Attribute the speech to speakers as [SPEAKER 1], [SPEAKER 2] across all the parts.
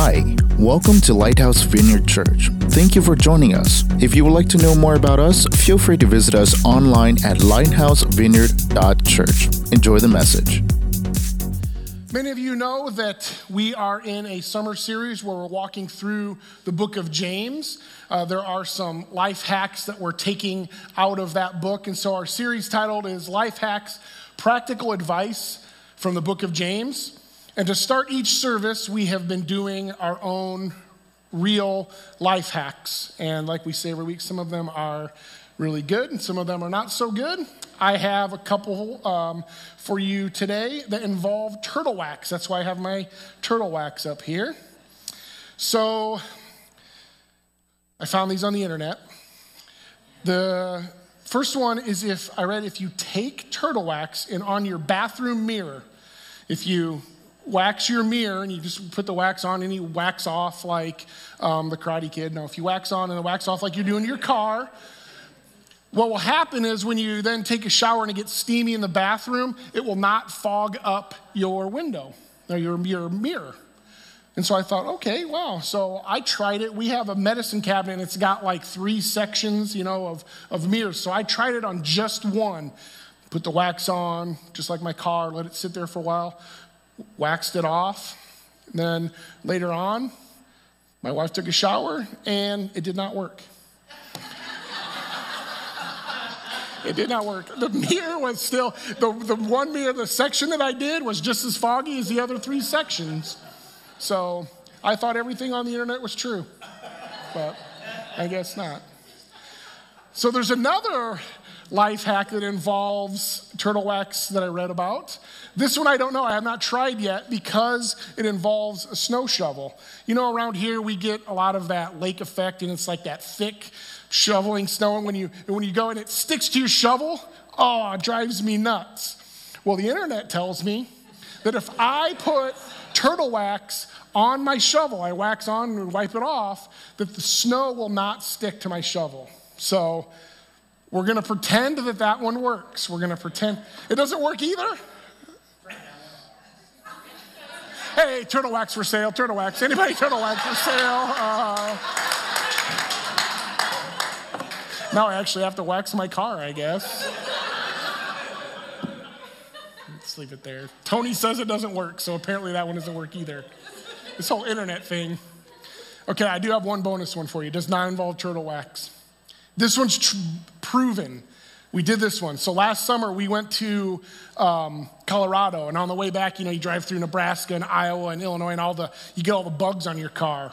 [SPEAKER 1] Hi, welcome to Lighthouse Vineyard Church. Thank you for joining us. If you would like to know more about us, feel free to visit us online at lighthousevineyard.church. Enjoy the message.
[SPEAKER 2] Many of you know that we are in a summer series where we're walking through the book of James. Uh, there are some life hacks that we're taking out of that book. And so our series titled is Life Hacks Practical Advice from the book of James. And to start each service, we have been doing our own real life hacks. And like we say every week, some of them are really good and some of them are not so good. I have a couple um, for you today that involve turtle wax. That's why I have my turtle wax up here. So I found these on the internet. The first one is if I read if you take turtle wax and on your bathroom mirror, if you wax your mirror and you just put the wax on and you wax off like um, the Karate Kid. No, if you wax on and the wax off like you're doing your car, what will happen is when you then take a shower and it gets steamy in the bathroom, it will not fog up your window or your, your mirror. And so I thought, okay, wow. So I tried it. We have a medicine cabinet and it's got like three sections, you know, of, of mirrors. So I tried it on just one. Put the wax on, just like my car, let it sit there for a while waxed it off. And then later on, my wife took a shower and it did not work. it did not work. The mirror was still, the, the one mirror, the section that I did was just as foggy as the other three sections. So I thought everything on the internet was true, but I guess not. So there's another life hack that involves turtle wax that I read about. This one I don't know. I have not tried yet because it involves a snow shovel. You know, around here we get a lot of that lake effect, and it's like that thick shoveling snow. And when you when you go and it sticks to your shovel, oh, it drives me nuts. Well, the internet tells me that if I put turtle wax on my shovel, I wax on and wipe it off, that the snow will not stick to my shovel. So we're going to pretend that that one works. We're going to pretend it doesn't work either. Hey, turtle wax for sale, turtle wax. Anybody turtle wax for sale? Uh, now I actually have to wax my car, I guess. Let's leave it there. Tony says it doesn't work, so apparently that one doesn't work either. This whole internet thing. Okay, I do have one bonus one for you. It does not involve turtle wax. This one's tr- proven. We did this one. So last summer we went to um, Colorado, and on the way back, you know, you drive through Nebraska and Iowa and Illinois, and all the you get all the bugs on your car.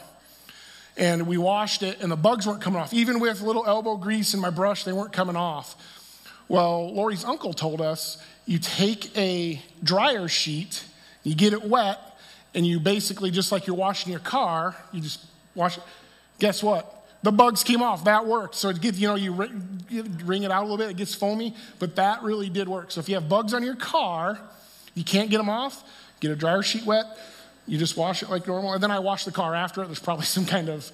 [SPEAKER 2] And we washed it, and the bugs weren't coming off. Even with little elbow grease in my brush, they weren't coming off. Well, Lori's uncle told us you take a dryer sheet, you get it wet, and you basically just like you're washing your car, you just wash it. Guess what? The bugs came off. That worked. So it gets, you know, you wring it out a little bit, it gets foamy, but that really did work. So if you have bugs on your car, you can't get them off, get a dryer sheet wet, you just wash it like normal. And then I wash the car after it. There's probably some kind of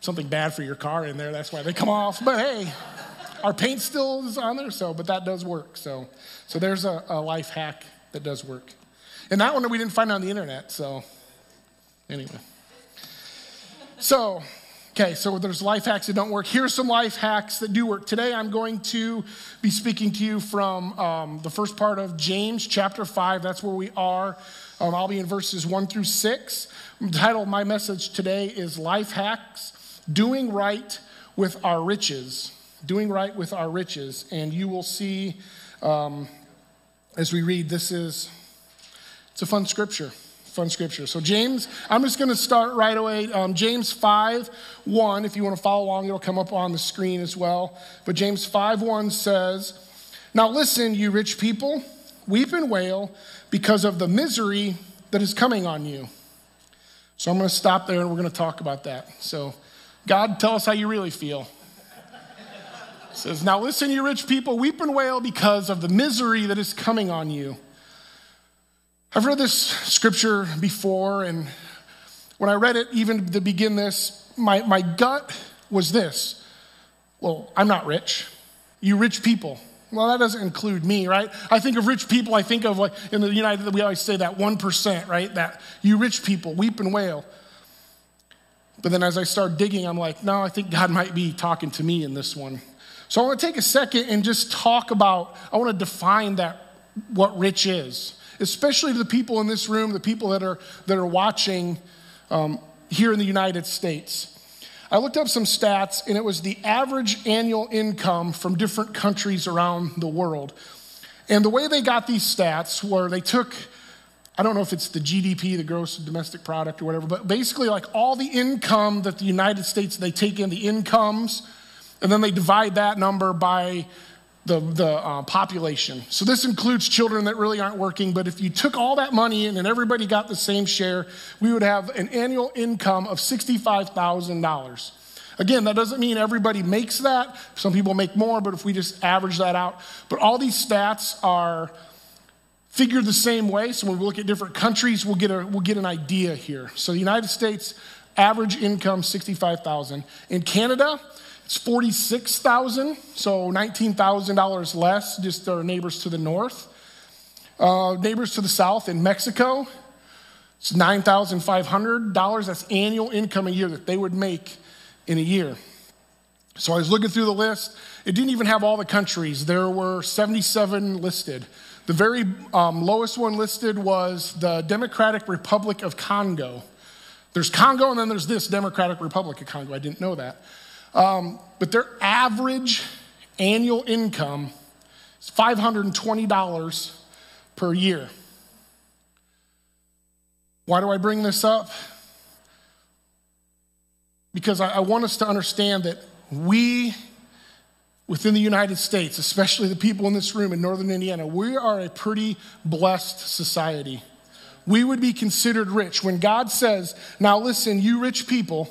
[SPEAKER 2] something bad for your car in there. That's why they come off. But hey, our paint still is on there, so but that does work. So so there's a, a life hack that does work. And that one we didn't find on the internet, so anyway. So Okay, so there's life hacks that don't work. Here's some life hacks that do work. Today I'm going to be speaking to you from um, the first part of James chapter 5. That's where we are. Um, I'll be in verses 1 through 6. The title of my message today is Life Hacks Doing Right with Our Riches. Doing Right with Our Riches. And you will see um, as we read, this is, it's a fun scripture fun scripture. So, James, I'm just going to start right away. Um, James 5 1, if you want to follow along, it'll come up on the screen as well. But James 5 1 says, Now listen, you rich people, weep and wail because of the misery that is coming on you. So, I'm going to stop there and we're going to talk about that. So, God, tell us how you really feel. It says, Now listen, you rich people, weep and wail because of the misery that is coming on you. I've read this scripture before, and when I read it, even to begin this, my, my gut was this Well, I'm not rich. You rich people. Well, that doesn't include me, right? I think of rich people, I think of like in the United, we always say that 1%, right? That you rich people weep and wail. But then as I start digging, I'm like, no, I think God might be talking to me in this one. So I want to take a second and just talk about, I want to define that, what rich is, especially to the people in this room, the people that are, that are watching um, here in the United States. I looked up some stats, and it was the average annual income from different countries around the world. And the way they got these stats were they took I don't know if it's the GDP, the gross domestic product or whatever, but basically, like all the income that the United States, they take in the incomes, and then they divide that number by the, the uh, population. So this includes children that really aren't working, but if you took all that money in and everybody got the same share, we would have an annual income of $65,000. Again, that doesn't mean everybody makes that. Some people make more, but if we just average that out. But all these stats are figured the same way. So when we look at different countries, we'll get, a, we'll get an idea here. So the United States, average income 65,000. In Canada, it's 46,000, so $19,000 less, just our neighbors to the north. Uh, neighbors to the south in Mexico, it's $9,500. That's annual income a year that they would make in a year. So I was looking through the list. It didn't even have all the countries. There were 77 listed. The very um, lowest one listed was the Democratic Republic of Congo. There's Congo, and then there's this Democratic Republic of Congo. I didn't know that. Um, but their average annual income is $520 per year. Why do I bring this up? Because I, I want us to understand that we within the United States, especially the people in this room in northern Indiana, we are a pretty blessed society. We would be considered rich. When God says, Now listen, you rich people,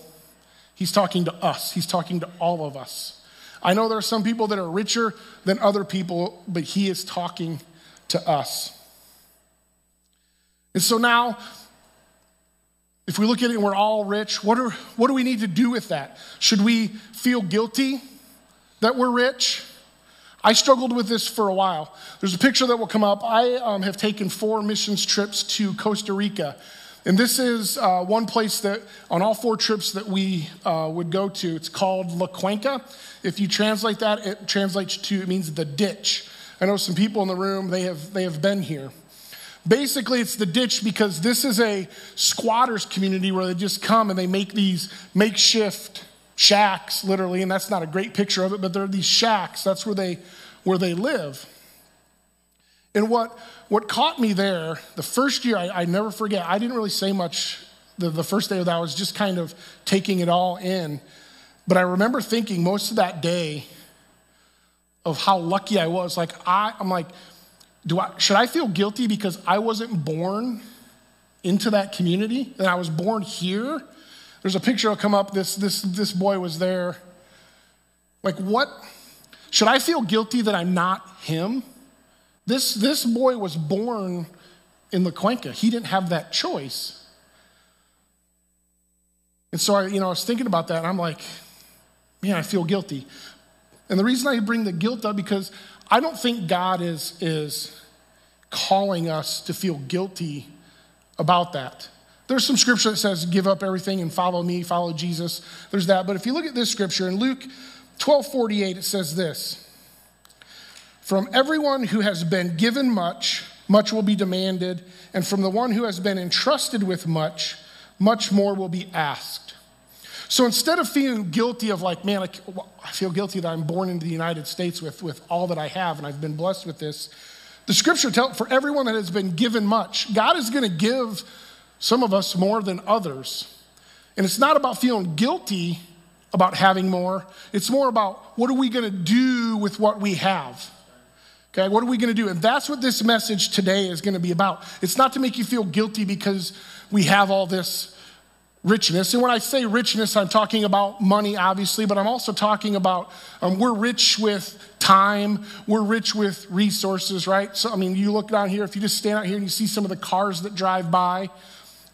[SPEAKER 2] He's talking to us, He's talking to all of us. I know there are some people that are richer than other people, but He is talking to us. And so now, if we look at it and we're all rich, what, are, what do we need to do with that? Should we feel guilty? that we're rich. I struggled with this for a while. There's a picture that will come up. I um, have taken four missions trips to Costa Rica. And this is uh, one place that, on all four trips that we uh, would go to, it's called La Cuenca. If you translate that, it translates to, it means the ditch. I know some people in the room, they have, they have been here. Basically, it's the ditch because this is a squatters community where they just come and they make these makeshift shacks, literally, and that's not a great picture of it, but there are these shacks. That's where they, where they live. And what, what caught me there, the first year, I, I never forget, I didn't really say much the, the first day of that. I was just kind of taking it all in. But I remember thinking most of that day of how lucky I was. Like, I, I'm like, do I, should I feel guilty because I wasn't born into that community and I was born here? There's a picture that'll come up. This, this, this boy was there. Like, what? Should I feel guilty that I'm not him? This, this boy was born in La Cuenca. He didn't have that choice. And so I, you know, I was thinking about that, and I'm like, man, I feel guilty. And the reason I bring the guilt up because I don't think God is, is calling us to feel guilty about that. There's some scripture that says, give up everything and follow me, follow Jesus. There's that. But if you look at this scripture in Luke 12 48, it says this From everyone who has been given much, much will be demanded. And from the one who has been entrusted with much, much more will be asked. So instead of feeling guilty of like, man, I feel guilty that I'm born into the United States with, with all that I have and I've been blessed with this, the scripture tells for everyone that has been given much, God is going to give some of us more than others. And it's not about feeling guilty about having more, it's more about what are we going to do with what we have. Okay, what are we going to do? And that's what this message today is going to be about. It's not to make you feel guilty because we have all this richness. And when I say richness, I'm talking about money, obviously, but I'm also talking about um, we're rich with time, we're rich with resources, right? So, I mean, you look down here, if you just stand out here and you see some of the cars that drive by,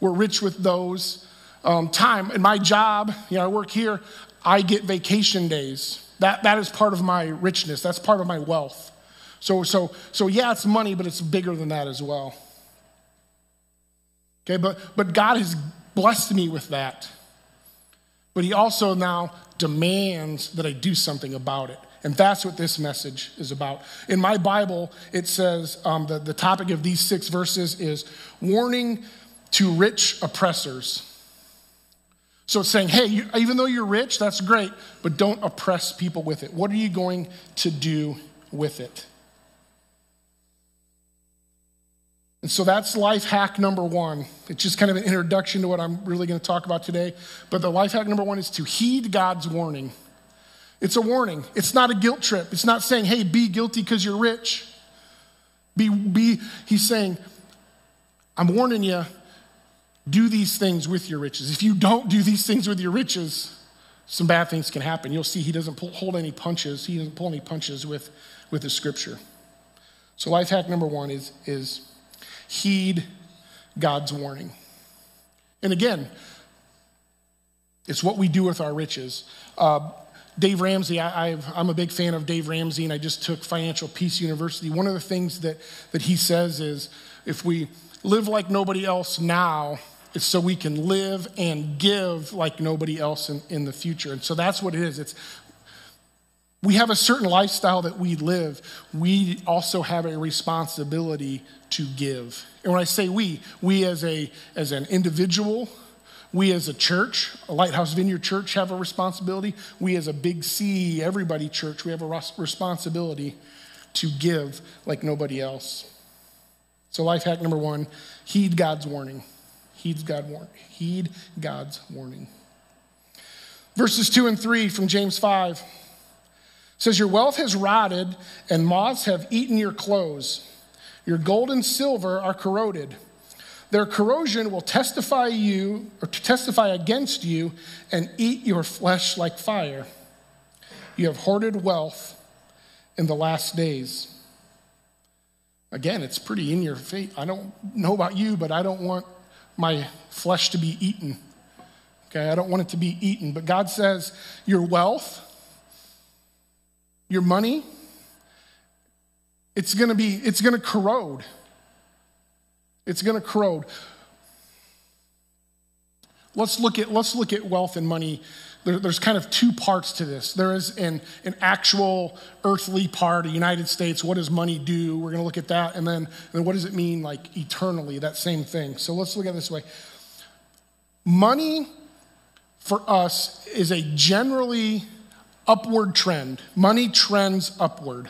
[SPEAKER 2] we're rich with those. Um, time and my job, you know, I work here, I get vacation days. That, that is part of my richness, that's part of my wealth. So, so, so yeah, it's money, but it's bigger than that as well. Okay, but, but God has blessed me with that. but he also now demands that I do something about it. And that's what this message is about. In my Bible, it says um, the, the topic of these six verses is warning to rich oppressors. So it's saying, hey, you, even though you're rich, that's great, but don't oppress people with it. What are you going to do with it? And so that's life hack number one. It's just kind of an introduction to what I'm really going to talk about today. But the life hack number one is to heed God's warning. It's a warning. It's not a guilt trip. It's not saying, hey, be guilty because you're rich. Be, be, he's saying, I'm warning you, do these things with your riches. If you don't do these things with your riches, some bad things can happen. You'll see he doesn't pull, hold any punches. He doesn't pull any punches with, with the scripture. So life hack number one is, is heed God's warning. And again, it's what we do with our riches. Uh, Dave Ramsey, I, am a big fan of Dave Ramsey, and I just took Financial Peace University. One of the things that, that he says is if we live like nobody else now, it's so we can live and give like nobody else in, in the future. And so that's what it is. It's we have a certain lifestyle that we live. We also have a responsibility to give. And when I say we, we as a as an individual, we as a church, a Lighthouse Vineyard Church, have a responsibility. We as a Big C, everybody church, we have a responsibility to give like nobody else. So, life hack number one heed God's warning. Heed, God warn, heed God's warning. Verses two and three from James 5 says, Your wealth has rotted, and moths have eaten your clothes. Your gold and silver are corroded their corrosion will testify you or to testify against you and eat your flesh like fire. You have hoarded wealth in the last days. Again, it's pretty in your face. I don't know about you, but I don't want my flesh to be eaten. Okay, I don't want it to be eaten. But God says, your wealth, your money, it's gonna be, it's gonna corrode. It's going to corrode. Let's look at, let's look at wealth and money. There, there's kind of two parts to this. There is an, an actual earthly part, the United States. What does money do? We're going to look at that. And then, and then what does it mean, like eternally, that same thing? So let's look at this way. Money for us is a generally upward trend. Money trends upward.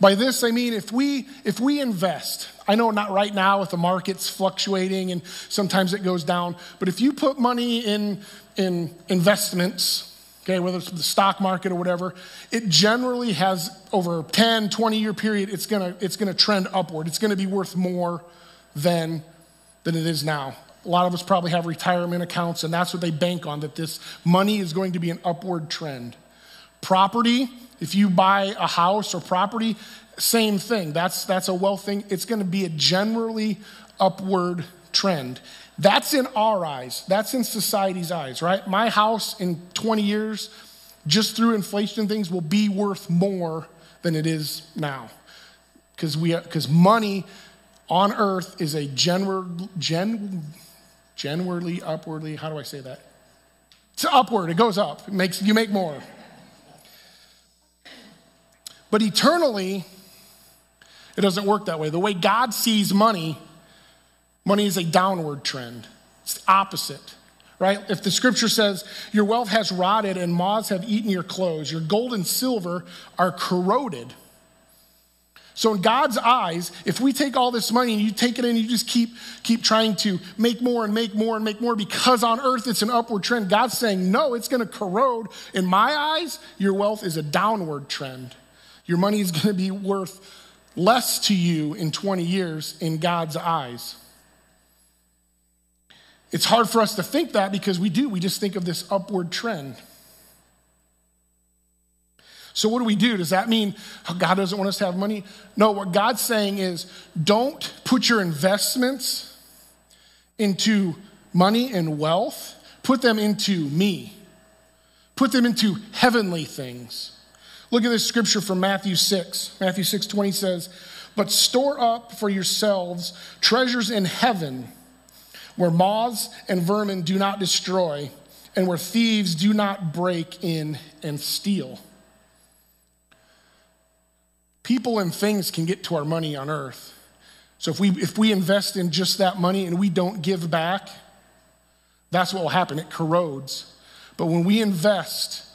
[SPEAKER 2] By this, I mean if we, if we invest, I know not right now with the markets fluctuating and sometimes it goes down, but if you put money in, in investments, okay, whether it's the stock market or whatever, it generally has over a 10, 20 year period, it's gonna, it's gonna trend upward. It's gonna be worth more than, than it is now. A lot of us probably have retirement accounts, and that's what they bank on, that this money is going to be an upward trend. Property, if you buy a house or property, same thing. That's, that's a wealth thing. It's going to be a generally upward trend. That's in our eyes. That's in society's eyes, right? My house in 20 years, just through inflation things, will be worth more than it is now. Because we because money on earth is a general, gen, generally upwardly, how do I say that? It's upward, it goes up. It makes you make more. But eternally, it doesn't work that way. The way God sees money, money is a downward trend. It's the opposite, right? If the scripture says, Your wealth has rotted and moths have eaten your clothes, your gold and silver are corroded. So, in God's eyes, if we take all this money and you take it and you just keep, keep trying to make more and make more and make more because on earth it's an upward trend, God's saying, No, it's going to corrode. In my eyes, your wealth is a downward trend. Your money is going to be worth less to you in 20 years in God's eyes. It's hard for us to think that because we do. We just think of this upward trend. So, what do we do? Does that mean oh, God doesn't want us to have money? No, what God's saying is don't put your investments into money and wealth, put them into me, put them into heavenly things. Look at this scripture from Matthew 6. Matthew 6 20 says, But store up for yourselves treasures in heaven where moths and vermin do not destroy and where thieves do not break in and steal. People and things can get to our money on earth. So if we, if we invest in just that money and we don't give back, that's what will happen. It corrodes. But when we invest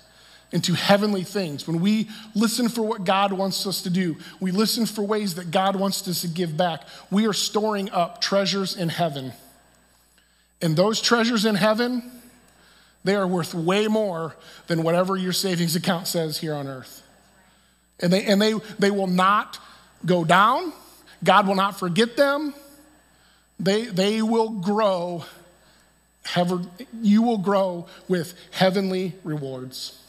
[SPEAKER 2] into heavenly things, when we listen for what God wants us to do, we listen for ways that God wants us to give back, we are storing up treasures in heaven. And those treasures in heaven, they are worth way more than whatever your savings account says here on earth. And they, and they, they will not go down. God will not forget them. They, they will grow. You will grow with heavenly rewards.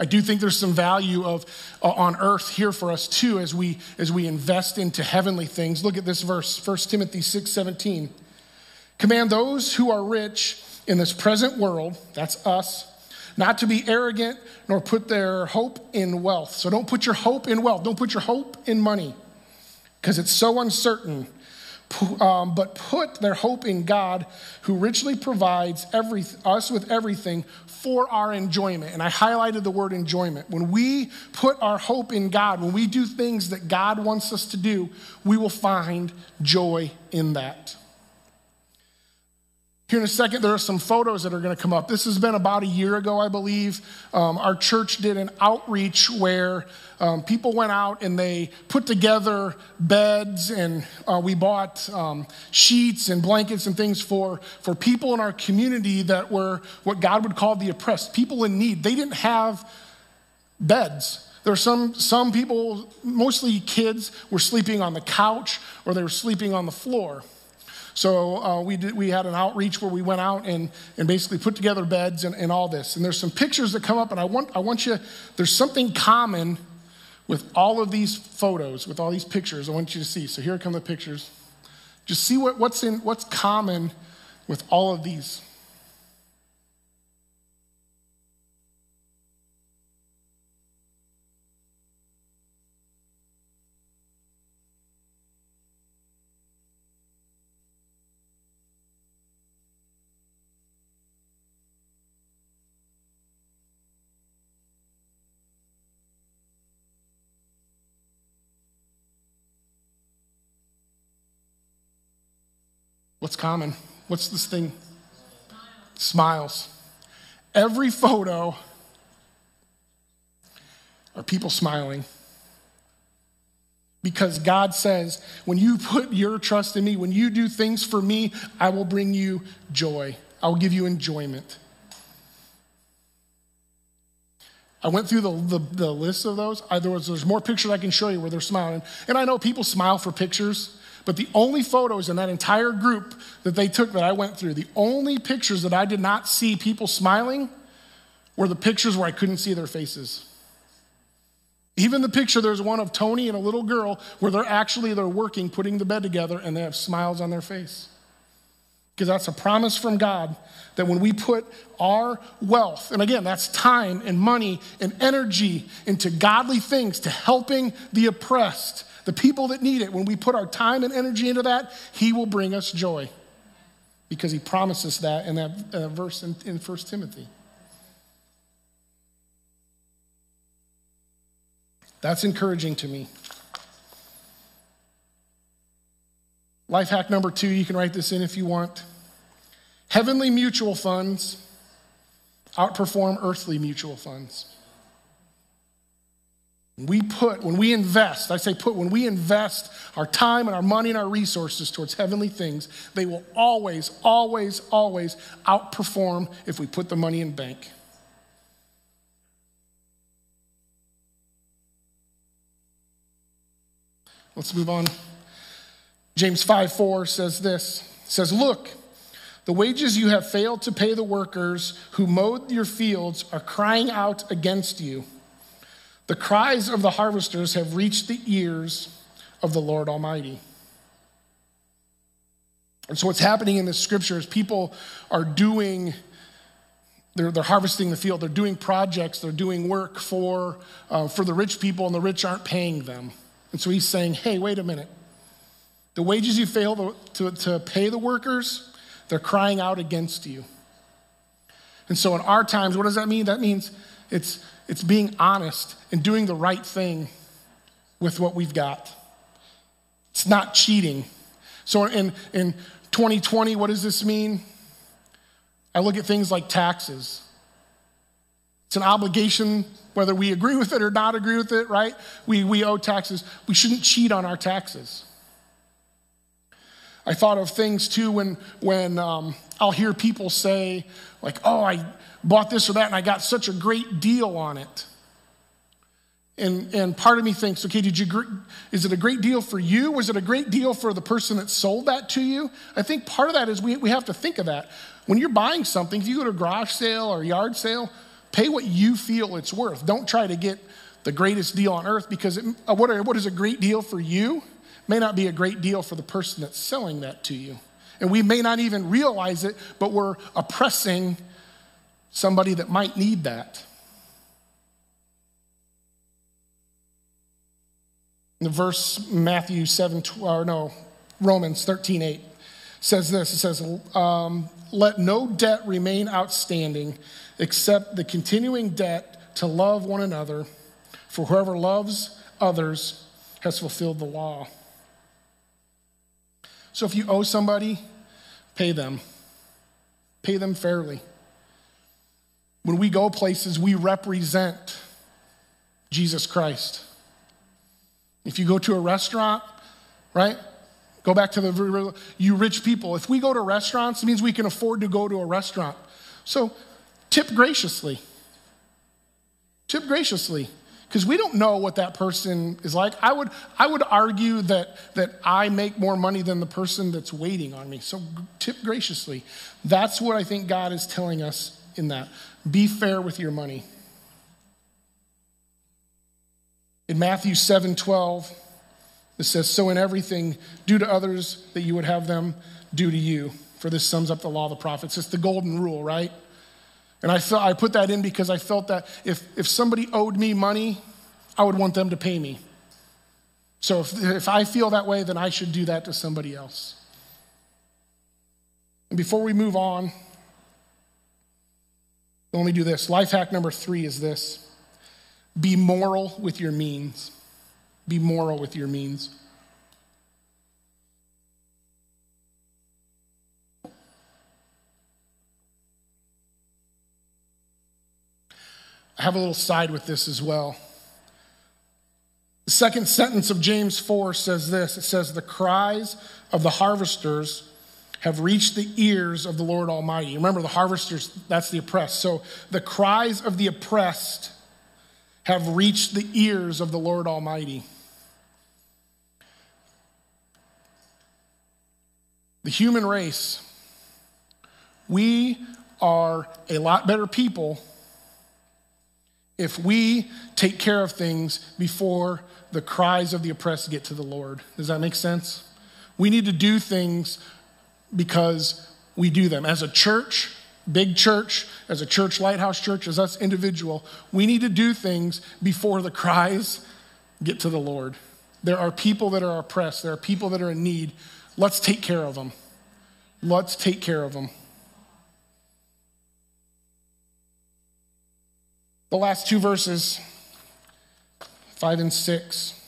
[SPEAKER 2] I do think there's some value of uh, on earth here for us too as we as we invest into heavenly things. Look at this verse, 1 Timothy 6, 17. Command those who are rich in this present world, that's us, not to be arrogant nor put their hope in wealth. So don't put your hope in wealth. Don't put your hope in money because it's so uncertain. Um, but put their hope in God, who richly provides every, us with everything for our enjoyment. And I highlighted the word enjoyment. When we put our hope in God, when we do things that God wants us to do, we will find joy in that. Here in a second, there are some photos that are going to come up. This has been about a year ago, I believe. Um, our church did an outreach where um, people went out and they put together beds, and uh, we bought um, sheets and blankets and things for, for people in our community that were what God would call the oppressed, people in need. They didn't have beds. There were some, some people, mostly kids, were sleeping on the couch or they were sleeping on the floor. So uh, we, did, we had an outreach where we went out and, and basically put together beds and, and all this. And there's some pictures that come up, and I want, I want you, there's something common with all of these photos, with all these pictures, I want you to see. So here come the pictures. Just see what, what's, in, what's common with all of these. What's common? What's this thing? Smiles. Every photo are people smiling. Because God says, when you put your trust in me, when you do things for me, I will bring you joy. I will give you enjoyment. I went through the, the, the list of those. I, there was, there's more pictures I can show you where they're smiling. And I know people smile for pictures. But the only photos in that entire group that they took that I went through, the only pictures that I did not see people smiling were the pictures where I couldn't see their faces. Even the picture, there's one of Tony and a little girl where they're actually they're working, putting the bed together, and they have smiles on their face. Because that's a promise from God that when we put our wealth, and again, that's time and money and energy into godly things, to helping the oppressed, the people that need it, when we put our time and energy into that, He will bring us joy. Because He promises that in that uh, verse in, in 1 Timothy. That's encouraging to me. Life hack number two, you can write this in if you want. Heavenly mutual funds outperform earthly mutual funds. We put, when we invest, I say put, when we invest our time and our money and our resources towards heavenly things, they will always, always, always outperform if we put the money in bank. Let's move on. James 5 4 says this says, Look, the wages you have failed to pay the workers who mowed your fields are crying out against you. The cries of the harvesters have reached the ears of the Lord Almighty. And so, what's happening in this scripture is people are doing, they're, they're harvesting the field, they're doing projects, they're doing work for, uh, for the rich people, and the rich aren't paying them. And so, he's saying, hey, wait a minute. The wages you fail to, to, to pay the workers, They're crying out against you. And so in our times, what does that mean? That means it's, it's being honest and doing the right thing with what we've got. It's not cheating. So in, in 2020, what does this mean? I look at things like taxes. It's an obligation, whether we agree with it or not agree with it, right? We, we owe taxes. We shouldn't cheat on our taxes. I thought of things too when, when um, I'll hear people say, like, oh, I bought this or that and I got such a great deal on it. And, and part of me thinks, okay, did you, is it a great deal for you? Was it a great deal for the person that sold that to you? I think part of that is we, we have to think of that. When you're buying something, if you go to a garage sale or yard sale, pay what you feel it's worth. Don't try to get the greatest deal on earth because it, uh, what, are, what is a great deal for you may not be a great deal for the person that's selling that to you. And we may not even realize it, but we're oppressing somebody that might need that. The verse Matthew 7, or no, Romans 13, 8 says this. It says, um, Let no debt remain outstanding except the continuing debt to love one another, for whoever loves others has fulfilled the law. So if you owe somebody, pay them. Pay them fairly. When we go places, we represent Jesus Christ. If you go to a restaurant, right? Go back to the you rich people. If we go to restaurants, it means we can afford to go to a restaurant. So tip graciously. Tip graciously because we don't know what that person is like. I would, I would argue that, that I make more money than the person that's waiting on me. So tip graciously. That's what I think God is telling us in that. Be fair with your money. In Matthew 7 12, it says, So in everything, do to others that you would have them do to you. For this sums up the law of the prophets. It's the golden rule, right? And I, felt, I put that in because I felt that if, if somebody owed me money, I would want them to pay me. So if, if I feel that way, then I should do that to somebody else. And before we move on, let me do this. Life hack number three is this be moral with your means. Be moral with your means. I have a little side with this as well. The second sentence of James 4 says this it says, The cries of the harvesters have reached the ears of the Lord Almighty. Remember, the harvesters, that's the oppressed. So the cries of the oppressed have reached the ears of the Lord Almighty. The human race, we are a lot better people if we take care of things before the cries of the oppressed get to the Lord. Does that make sense? We need to do things because we do them. As a church, big church, as a church, lighthouse church, as us individual, we need to do things before the cries get to the Lord. There are people that are oppressed, there are people that are in need. Let's take care of them. Let's take care of them. The last two verses, five and six,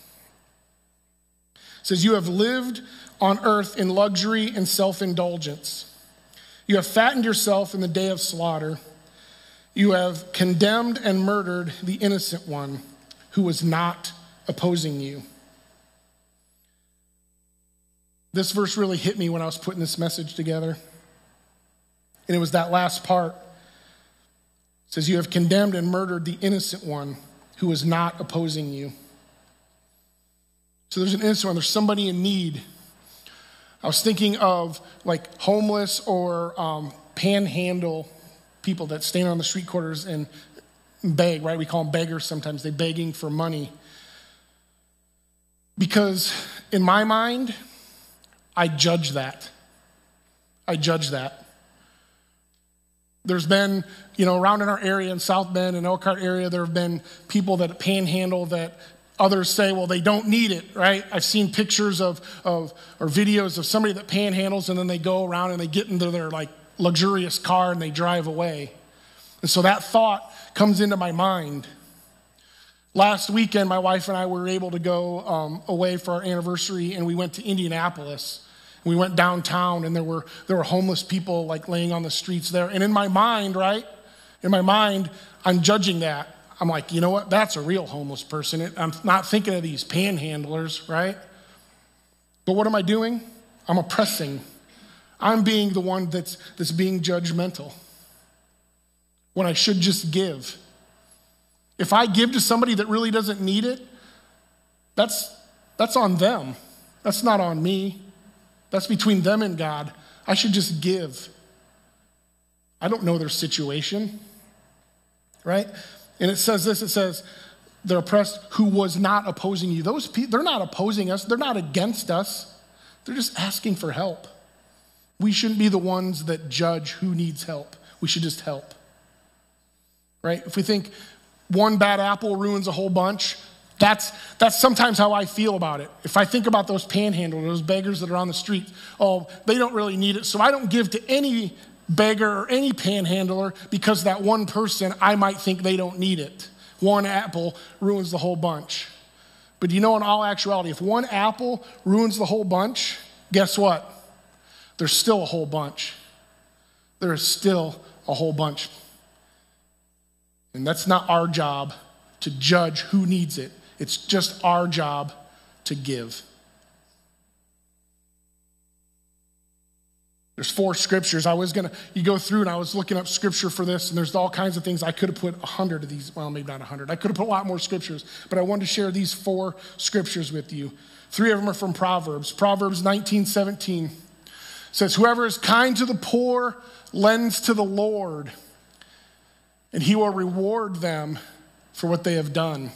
[SPEAKER 2] says, You have lived on earth in luxury and self indulgence. You have fattened yourself in the day of slaughter. You have condemned and murdered the innocent one who was not opposing you. This verse really hit me when I was putting this message together. And it was that last part says, You have condemned and murdered the innocent one who was not opposing you. So there's an innocent one, there's somebody in need. I was thinking of like homeless or um, panhandle people that stand on the street corners and beg, right? We call them beggars sometimes. They're begging for money. Because in my mind, I judge that. I judge that. There's been, you know, around in our area in South Bend and Elkhart area, there have been people that panhandle that Others say, well, they don't need it, right? I've seen pictures of, of or videos of somebody that panhandles and then they go around and they get into their like luxurious car and they drive away. And so that thought comes into my mind. Last weekend, my wife and I were able to go um, away for our anniversary and we went to Indianapolis. We went downtown and there were, there were homeless people like laying on the streets there. And in my mind, right? In my mind, I'm judging that. I'm like, you know what? That's a real homeless person. I'm not thinking of these panhandlers, right? But what am I doing? I'm oppressing. I'm being the one that's, that's being judgmental when I should just give. If I give to somebody that really doesn't need it, that's, that's on them. That's not on me. That's between them and God. I should just give. I don't know their situation, right? And it says this it says, the oppressed who was not opposing you. Those people, they're not opposing us, they're not against us, they're just asking for help. We shouldn't be the ones that judge who needs help. We should just help. Right? If we think one bad apple ruins a whole bunch, that's, that's sometimes how I feel about it. If I think about those panhandlers, those beggars that are on the street, oh, they don't really need it, so I don't give to any beggar or any panhandler because that one person, I might think they don't need it. One apple ruins the whole bunch. But you know, in all actuality, if one apple ruins the whole bunch, guess what? There's still a whole bunch. There is still a whole bunch. And that's not our job to judge who needs it, it's just our job to give. There's four scriptures. I was gonna, you go through and I was looking up scripture for this, and there's all kinds of things. I could have put a hundred of these, well, maybe not a hundred. I could have put a lot more scriptures, but I wanted to share these four scriptures with you. Three of them are from Proverbs. Proverbs 19, 17 says, Whoever is kind to the poor lends to the Lord, and he will reward them for what they have done.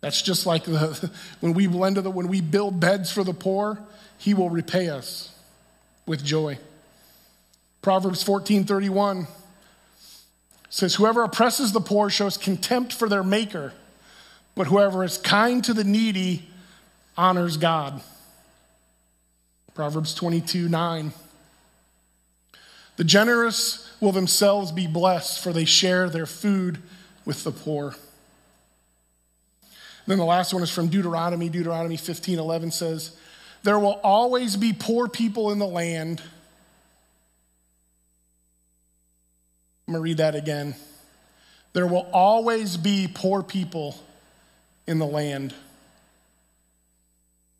[SPEAKER 2] That's just like the, when we lend to the, when we build beds for the poor, he will repay us with joy. Proverbs 14:31 says whoever oppresses the poor shows contempt for their maker, but whoever is kind to the needy honors God. Proverbs 22 9. The generous will themselves be blessed, for they share their food with the poor. Then the last one is from Deuteronomy. Deuteronomy 15 11 says, there will always be poor people in the land. I'm going to read that again. There will always be poor people in the land.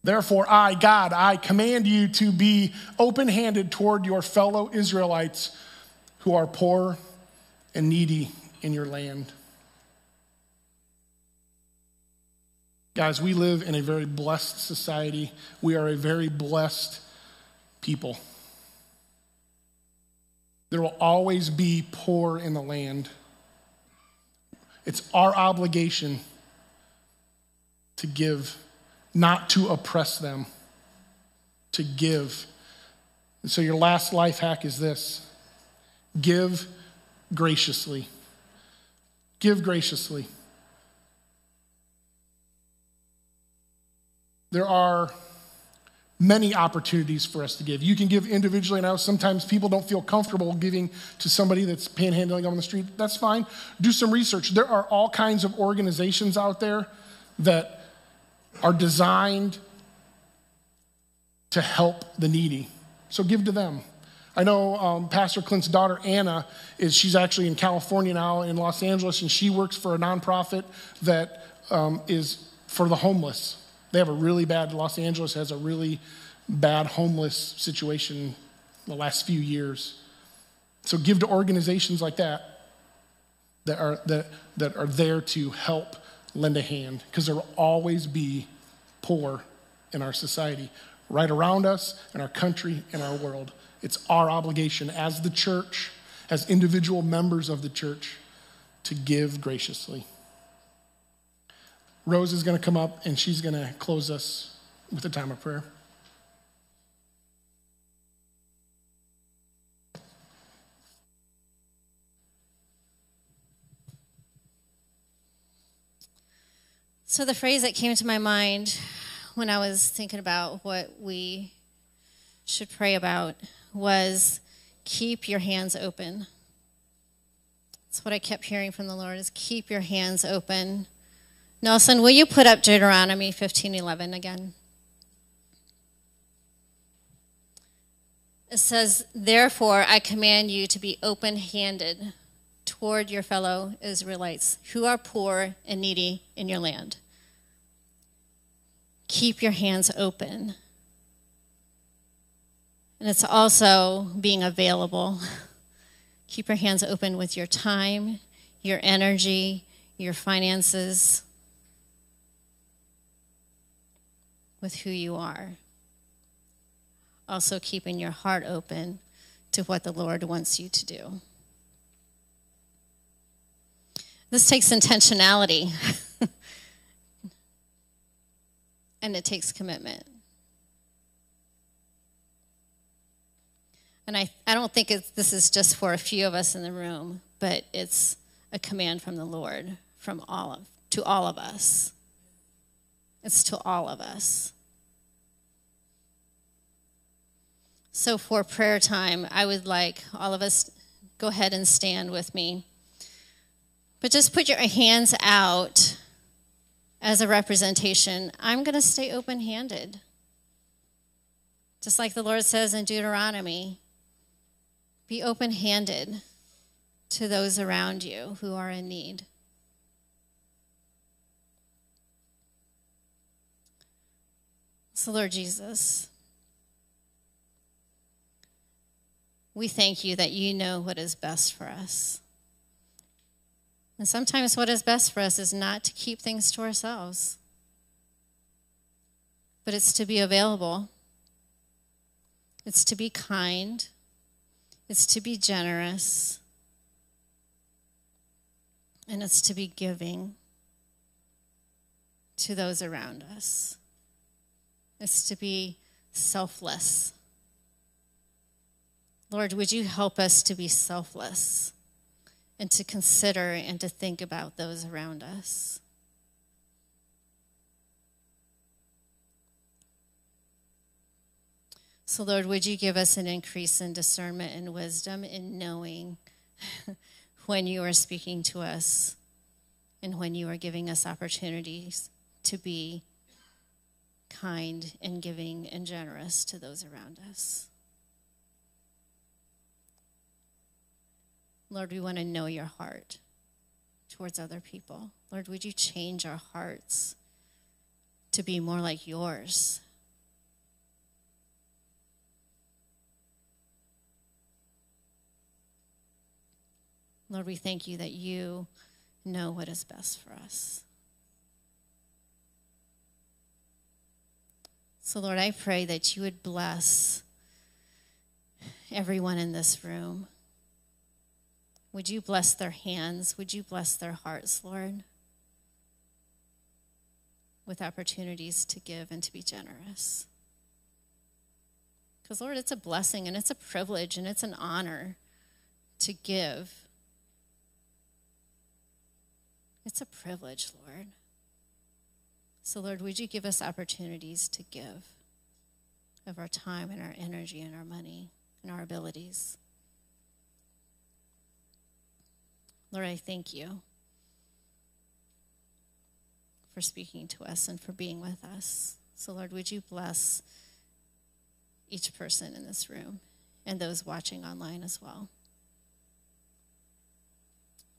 [SPEAKER 2] Therefore, I, God, I command you to be open handed toward your fellow Israelites who are poor and needy in your land. Guys, we live in a very blessed society. We are a very blessed people. There will always be poor in the land. It's our obligation to give, not to oppress them, to give. And so, your last life hack is this give graciously. Give graciously. There are many opportunities for us to give. You can give individually. Now, sometimes people don't feel comfortable giving to somebody that's panhandling on the street. That's fine. Do some research. There are all kinds of organizations out there that are designed to help the needy. So give to them. I know um, Pastor Clint's daughter Anna is she's actually in California now in Los Angeles, and she works for a nonprofit that um, is for the homeless. They have a really bad, Los Angeles has a really bad homeless situation the last few years. So give to organizations like that that are, that, that are there to help lend a hand because there will always be poor in our society, right around us, in our country, in our world. It's our obligation as the church, as individual members of the church, to give graciously. Rose is going to come up and she's going to close us with a time of prayer.
[SPEAKER 3] So, the phrase that came to my mind when I was thinking about what we should pray about was keep your hands open. That's what I kept hearing from the Lord is keep your hands open. Nelson, will you put up Deuteronomy 15:11 again? It says, "Therefore I command you to be open-handed toward your fellow Israelites who are poor and needy in your land." Keep your hands open. And it's also being available. Keep your hands open with your time, your energy, your finances, with who you are. Also, keeping your heart open to what the Lord wants you to do. This takes intentionality and it takes commitment. And I, I don't think this is just for a few of us in the room, but it's a command from the Lord from all of, to all of us. It's to all of us. So for prayer time, I would like all of us go ahead and stand with me. But just put your hands out as a representation. I'm going to stay open handed. Just like the Lord says in Deuteronomy be open handed to those around you who are in need. So, Lord Jesus, we thank you that you know what is best for us. And sometimes what is best for us is not to keep things to ourselves, but it's to be available, it's to be kind, it's to be generous, and it's to be giving to those around us. It's to be selfless. Lord, would you help us to be selfless and to consider and to think about those around us? So, Lord, would you give us an increase in discernment and wisdom in knowing when you are speaking to us and when you are giving us opportunities to be kind and giving and generous to those around us. Lord, we want to know your heart towards other people. Lord, would you change our hearts to be more like yours? Lord, we thank you that you know what is best for us. So, Lord, I pray that you would bless everyone in this room. Would you bless their hands? Would you bless their hearts, Lord? With opportunities to give and to be generous. Because, Lord, it's a blessing and it's a privilege and it's an honor to give it's a privilege, Lord. So, Lord, would you give us opportunities to give of our time and our energy and our money and our abilities? Lord, I thank you for speaking to us and for being with us. So, Lord, would you bless each person in this room and those watching online as well?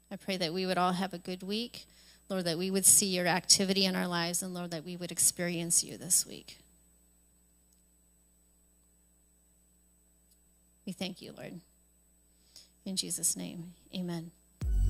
[SPEAKER 3] I pray that we would all have a good week. Lord, that we would see your activity in our lives, and Lord, that we would experience you this week. We thank you, Lord. In Jesus' name, amen.